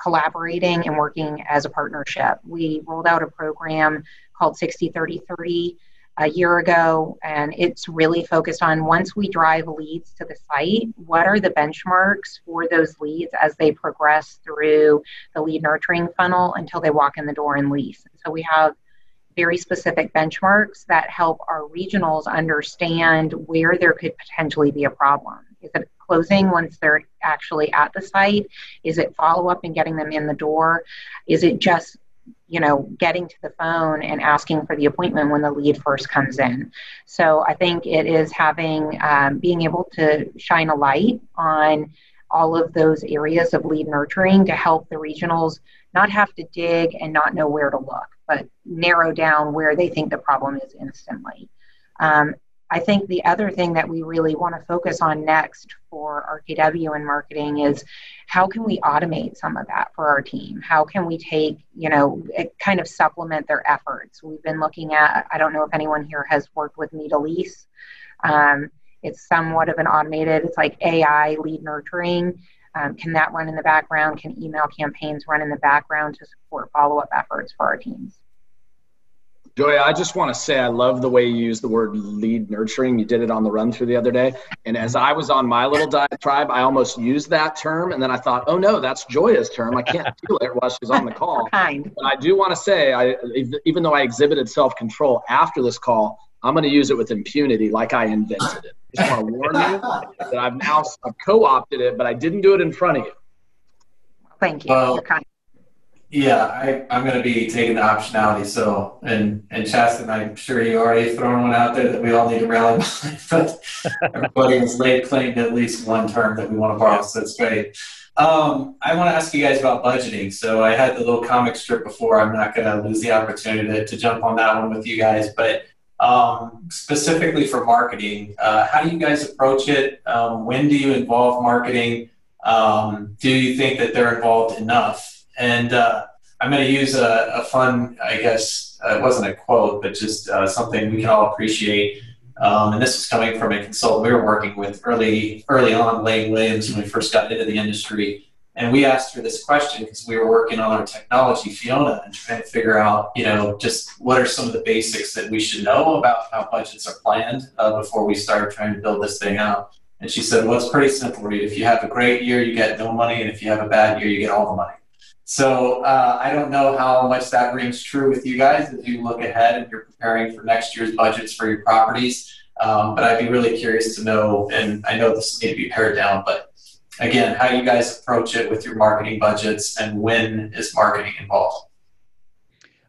collaborating and working as a partnership we rolled out a program called 60 30 30 a year ago, and it's really focused on once we drive leads to the site, what are the benchmarks for those leads as they progress through the lead nurturing funnel until they walk in the door and lease. So we have very specific benchmarks that help our regionals understand where there could potentially be a problem. Is it closing once they're actually at the site? Is it follow up and getting them in the door? Is it just you know, getting to the phone and asking for the appointment when the lead first comes in. So I think it is having, um, being able to shine a light on all of those areas of lead nurturing to help the regionals not have to dig and not know where to look, but narrow down where they think the problem is instantly. Um, I think the other thing that we really want to focus on next for RKW and marketing is how can we automate some of that for our team? How can we take, you know, kind of supplement their efforts? We've been looking at, I don't know if anyone here has worked with Me2Lease. Um, it's somewhat of an automated, it's like AI lead nurturing. Um, can that run in the background? Can email campaigns run in the background to support follow up efforts for our teams? Joy, I just want to say I love the way you use the word lead nurturing. You did it on the run through the other day. And as I was on my little diatribe, I almost used that term. And then I thought, oh no, that's Joya's term. I can't do it while she's on the call. Kind. But I do want to say, I, even though I exhibited self control after this call, I'm going to use it with impunity like I invented it. I just want to warn you that I've now co opted it, but I didn't do it in front of you. Thank you. You're kind. Yeah, I, I'm going to be taking the optionality. So, and and Chasten, I'm sure you already thrown one out there that we all need to rally behind. But everybody has laid claim to at least one term that we want to borrow, so that's great. Um, I want to ask you guys about budgeting. So I had the little comic strip before. I'm not going to lose the opportunity to, to jump on that one with you guys, but um, specifically for marketing, uh, how do you guys approach it? Um, when do you involve marketing? Um, do you think that they're involved enough? And uh, I'm going to use a, a, fun, I guess, uh, it wasn't a quote, but just uh, something we can all appreciate. Um, and this is coming from a consultant we were working with early, early on, Lane Williams, when we first got into the industry. And we asked her this question because we were working on our technology, Fiona, and trying to figure out, you know, just what are some of the basics that we should know about how budgets are planned uh, before we start trying to build this thing out. And she said, well, it's pretty simple, Reed. If you have a great year, you get no money. And if you have a bad year, you get all the money. So uh, I don't know how much that rings true with you guys as you look ahead and you're preparing for next year's budgets for your properties. Um, but I'd be really curious to know, and I know this need to be pared down, but again, how you guys approach it with your marketing budgets and when is marketing involved?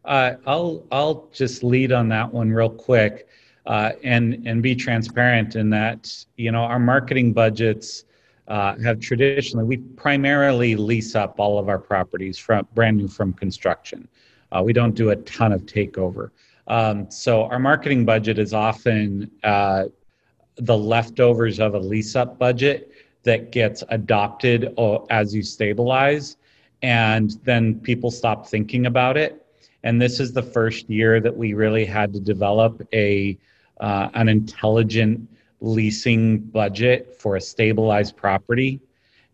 Uh, I'll I'll just lead on that one real quick, uh, and and be transparent in that you know our marketing budgets uh, have traditionally, we primarily lease up all of our properties from brand new from construction. Uh, we don't do a ton of takeover. Um, so our marketing budget is often uh, the leftovers of a lease up budget that gets adopted uh, as you stabilize, and then people stop thinking about it. And this is the first year that we really had to develop a uh, an intelligent leasing budget for a stabilized property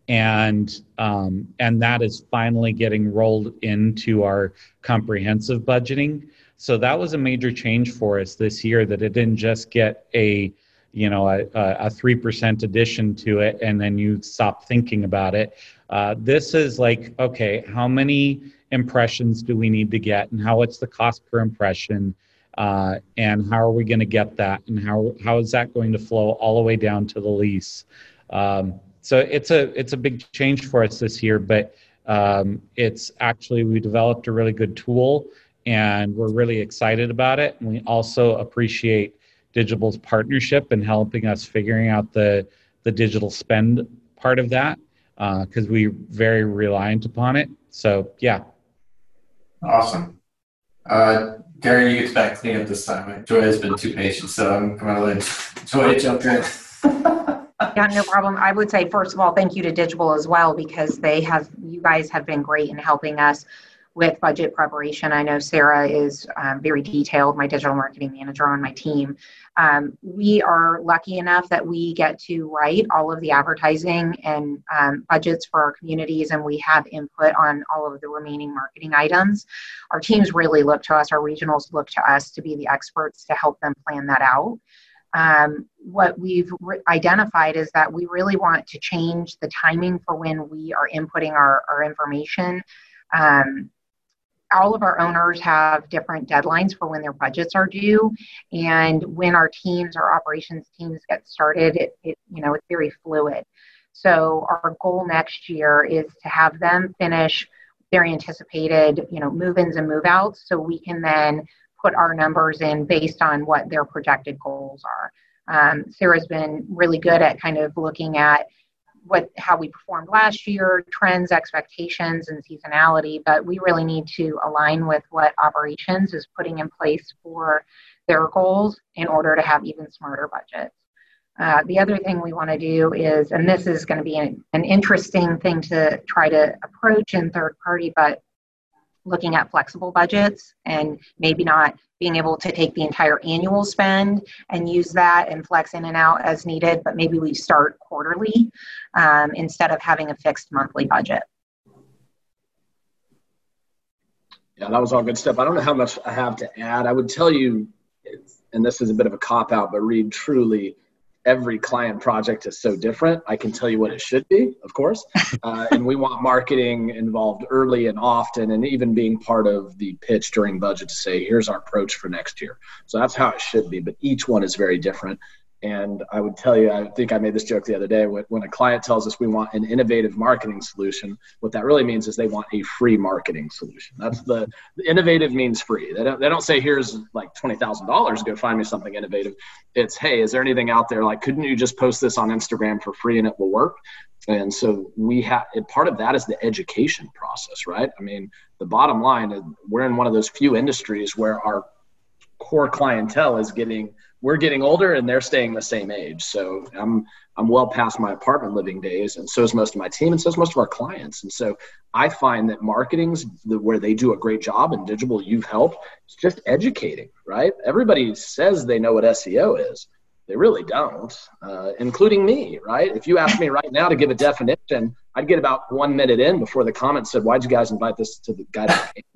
and um, and that is finally getting rolled into our comprehensive budgeting so that was a major change for us this year that it didn't just get a you know a, a 3% addition to it and then you stop thinking about it. Uh, this is like okay how many impressions do we need to get and how what's the cost per impression uh, and how are we going to get that and how how is that going to flow all the way down to the lease? Um, so it's a it's a big change for us this year but um, it's actually we developed a really good tool and we're really excited about it and we also appreciate Digible's partnership and helping us figuring out the the digital spend part of that because uh, we're very reliant upon it so yeah awesome uh, Gary, you get back clean up this time. Joy has been too patient, so I'm, I'm going to let Joy jump in. yeah, no problem. I would say, first of all, thank you to Digible as well because they have, you guys have been great in helping us with budget preparation. I know Sarah is um, very detailed, my digital marketing manager on my team. Um, we are lucky enough that we get to write all of the advertising and um, budgets for our communities, and we have input on all of the remaining marketing items. Our teams really look to us, our regionals look to us to be the experts to help them plan that out. Um, what we've re- identified is that we really want to change the timing for when we are inputting our, our information. Um, all of our owners have different deadlines for when their budgets are due. And when our teams our operations teams get started it, it you know it's very fluid. So our goal next year is to have them finish their anticipated you know move-ins and move-outs so we can then put our numbers in based on what their projected goals are. Um, sarah's been really good at kind of looking at what how we performed last year, trends, expectations, and seasonality. But we really need to align with what operations is putting in place for their goals in order to have even smarter budgets. Uh, the other thing we want to do is, and this is going to be an, an interesting thing to try to approach in third party, but looking at flexible budgets and maybe not being able to take the entire annual spend and use that and flex in and out as needed, but maybe we start quarterly um, instead of having a fixed monthly budget. Yeah, that was all good stuff. I don't know how much I have to add. I would tell you, and this is a bit of a cop out, but Reed truly every client project is so different. I can tell you what it should be, of course. Uh, and we want marketing involved early and often, and even being part of the pitch during budget to say, here's our approach for next year. So that's how it should be. But each one is very different. And I would tell you, I think I made this joke the other day. When a client tells us we want an innovative marketing solution, what that really means is they want a free marketing solution. That's the, the innovative means free. They don't, they don't say, here's like $20,000, go find me something innovative. It's, hey, is there anything out there? Like, couldn't you just post this on Instagram for free and it will work? And so we have part of that is the education process, right? I mean, the bottom line, we're in one of those few industries where our core clientele is getting we're getting older and they're staying the same age. So I'm I'm well past my apartment living days, and so is most of my team, and so is most of our clients. And so I find that marketing's the, where they do a great job, and Digible you've helped. It's just educating, right? Everybody says they know what SEO is. They really don't, uh, including me, right? If you ask me right now to give a definition, I'd get about one minute in before the comment said, "Why'd you guys invite this to the guy?"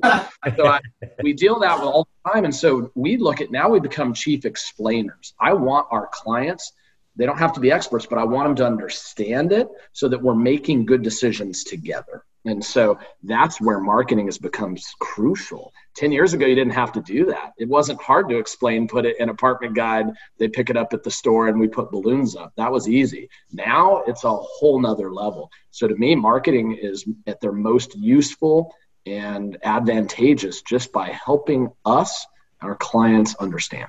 so I, we deal that with all the time, and so we look at now we become chief explainers. I want our clients; they don't have to be experts, but I want them to understand it so that we're making good decisions together. And so that's where marketing has become crucial. 10 years ago, you didn't have to do that. It wasn't hard to explain, put it in apartment guide, they pick it up at the store and we put balloons up. That was easy. Now it's a whole nother level. So to me, marketing is at their most useful and advantageous just by helping us, our clients, understand.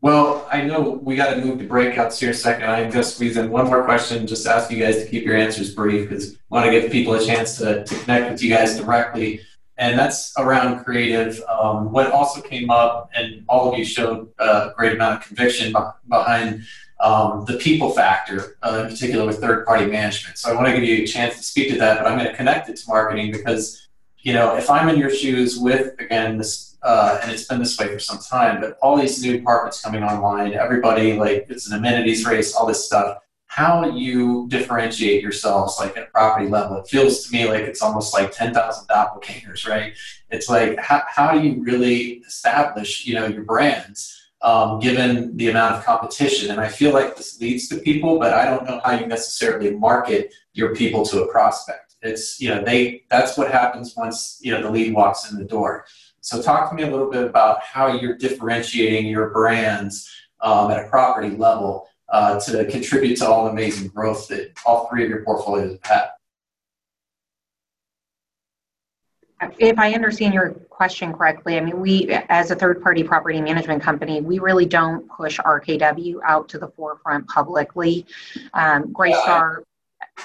Well, I know we got to move to breakouts here a second. I'm going to squeeze in one more question, just ask you guys to keep your answers brief because I want to give people a chance to, to connect with you guys directly. And that's around creative. Um, what also came up, and all of you showed a great amount of conviction behind um, the people factor, uh, in particular with third party management. So I want to give you a chance to speak to that, but I'm going to connect it to marketing because, you know, if I'm in your shoes with, again, this uh, and it's been this way for some time, but all these new apartments coming online, everybody like it's an amenities race, all this stuff. How you differentiate yourselves like at property level? It feels to me like it's almost like ten thousand doppelgangers, right? It's like how, how do you really establish you know your brands um, given the amount of competition? And I feel like this leads to people, but I don't know how you necessarily market your people to a prospect. It's you know they that's what happens once you know the lead walks in the door. So talk to me a little bit about how you're differentiating your brands um, at a property level uh, to contribute to all the amazing growth that all three of your portfolios have. If I understand your question correctly, I mean, we, as a third party property management company, we really don't push RKW out to the forefront publicly. Um, Greystar,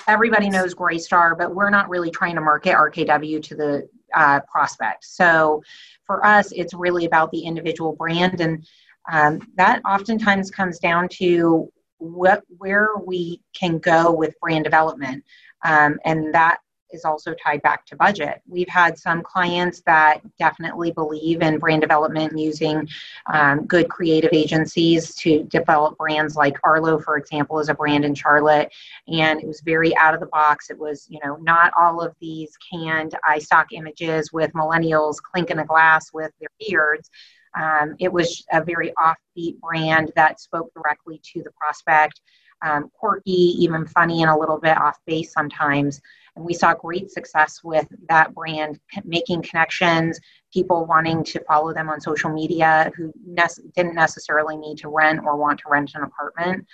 everybody knows Greystar, but we're not really trying to market RKW to the uh, prospect. So for us, it's really about the individual brand, and um, that oftentimes comes down to what where we can go with brand development, um, and that is also tied back to budget. We've had some clients that definitely believe in brand development using um, good creative agencies to develop brands like Arlo, for example, is a brand in Charlotte. And it was very out of the box. It was, you know, not all of these canned iStock images with millennials clinking a glass with their beards. Um, it was a very offbeat brand that spoke directly to the prospect. Um, quirky, even funny, and a little bit off base sometimes. And we saw great success with that brand making connections, people wanting to follow them on social media who ne- didn't necessarily need to rent or want to rent an apartment.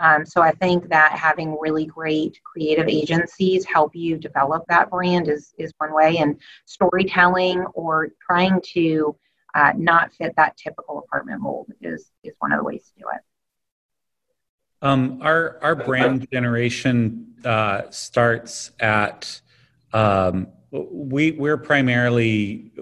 Um, so I think that having really great creative agencies help you develop that brand is, is one way. And storytelling or trying to uh, not fit that typical apartment mold is, is one of the ways to do it. Um, our our brand generation uh, starts at um, we we're primarily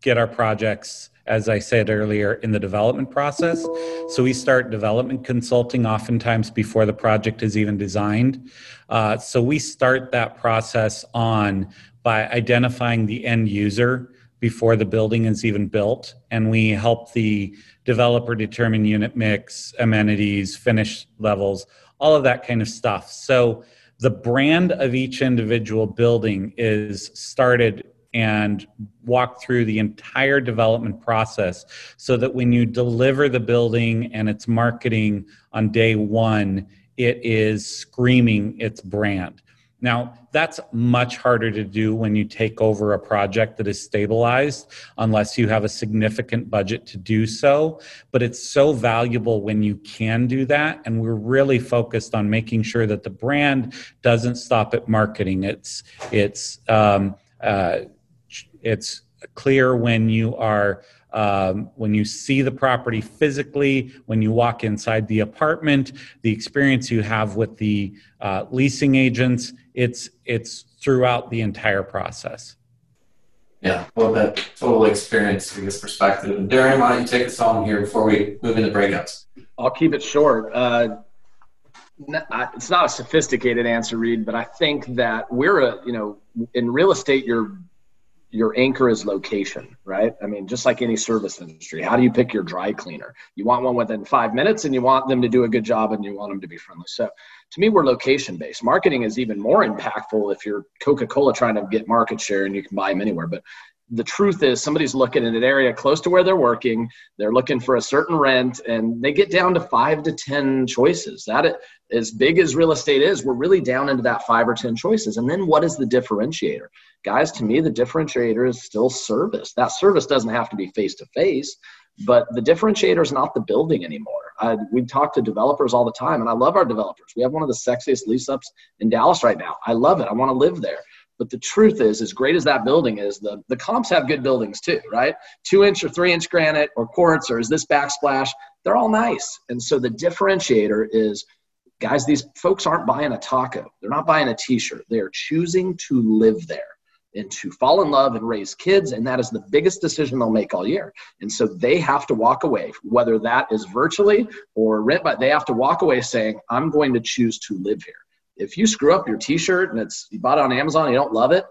get our projects as I said earlier in the development process. So we start development consulting oftentimes before the project is even designed. Uh, so we start that process on by identifying the end user before the building is even built, and we help the developer determine unit mix, amenities, finish levels, all of that kind of stuff. So the brand of each individual building is started and walk through the entire development process so that when you deliver the building and its marketing on day one, it is screaming its brand. Now, that's much harder to do when you take over a project that is stabilized, unless you have a significant budget to do so. But it's so valuable when you can do that. And we're really focused on making sure that the brand doesn't stop at marketing. It's, it's, um, uh, it's clear when you are um, when you see the property physically, when you walk inside the apartment, the experience you have with the uh, leasing agents, it's it's throughout the entire process. Yeah, well, that total experience, I guess, perspective. And Darren, why don't you take us home here before we move into breakouts? I'll keep it short. Uh, it's not a sophisticated answer, Reed, but I think that we're a, you know, in real estate, you're your anchor is location, right? I mean, just like any service industry, how do you pick your dry cleaner? You want one within five minutes and you want them to do a good job and you want them to be friendly. So to me, we're location based. Marketing is even more impactful if you're Coca Cola trying to get market share and you can buy them anywhere. But the truth is somebody's looking in an area close to where they're working they're looking for a certain rent and they get down to five to ten choices that as big as real estate is we're really down into that five or ten choices. And then what is the differentiator? Guys to me the differentiator is still service. That service doesn't have to be face to face but the differentiator is not the building anymore. I, we talk to developers all the time and i love our developers. We have one of the sexiest lease ups in dallas right now. I love it. I want to live there. But the truth is, as great as that building is, the, the comps have good buildings too, right? Two inch or three inch granite or quartz or is this backsplash? They're all nice. And so the differentiator is, guys, these folks aren't buying a taco. They're not buying a t shirt. They are choosing to live there and to fall in love and raise kids. And that is the biggest decision they'll make all year. And so they have to walk away, whether that is virtually or rent, but they have to walk away saying, I'm going to choose to live here if you screw up your t-shirt and it's you bought it on Amazon you don't love it,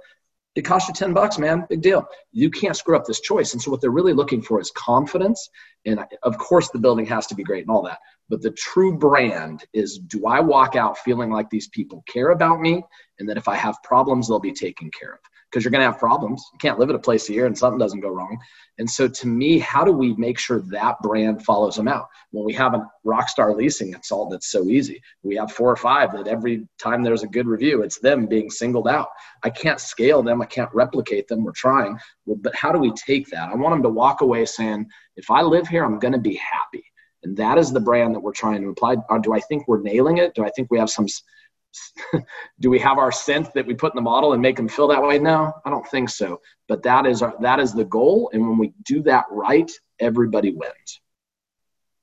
it costs you 10 bucks, man. Big deal. You can't screw up this choice. And so what they're really looking for is confidence. And of course the building has to be great and all that. But the true brand is do I walk out feeling like these people care about me and that if I have problems, they'll be taken care of because you're going to have problems. You can't live at a place a year and something doesn't go wrong. And so, to me, how do we make sure that brand follows them out? When we have a rock star leasing consultant, that's so easy. We have four or five that every time there's a good review, it's them being singled out. I can't scale them, I can't replicate them. We're trying. But how do we take that? I want them to walk away saying, if I live here, I'm going to be happy. And that is the brand that we're trying to apply. Uh, do I think we're nailing it? Do I think we have some do we have our scent that we put in the model and make them feel that way? No, I don't think so. But that is our that is the goal, and when we do that right, everybody wins.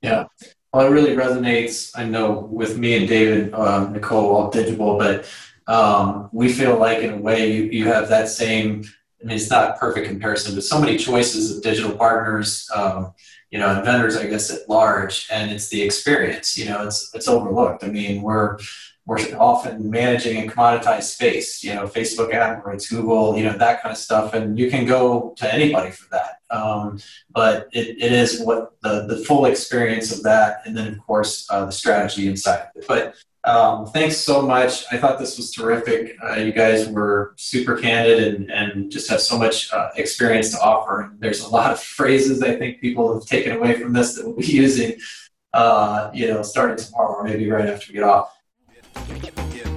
Yeah, well, it really resonates. I know with me and David, um, Nicole, all digital, but um, we feel like in a way you, you have that same. I mean, it's not perfect comparison, but so many choices of digital partners, um, you know, and vendors, I guess, at large, and it's the experience. You know, it's it's overlooked. I mean, we're we're often managing a commoditized space, you know, Facebook AdWords, Google, you know, that kind of stuff. And you can go to anybody for that. Um, but it, it is what the, the full experience of that. And then, of course, uh, the strategy inside of it. But um, thanks so much. I thought this was terrific. Uh, you guys were super candid and, and just have so much uh, experience to offer. And there's a lot of phrases I think people have taken away from this that we'll be using, uh, you know, starting tomorrow or maybe right after we get off. Yeah.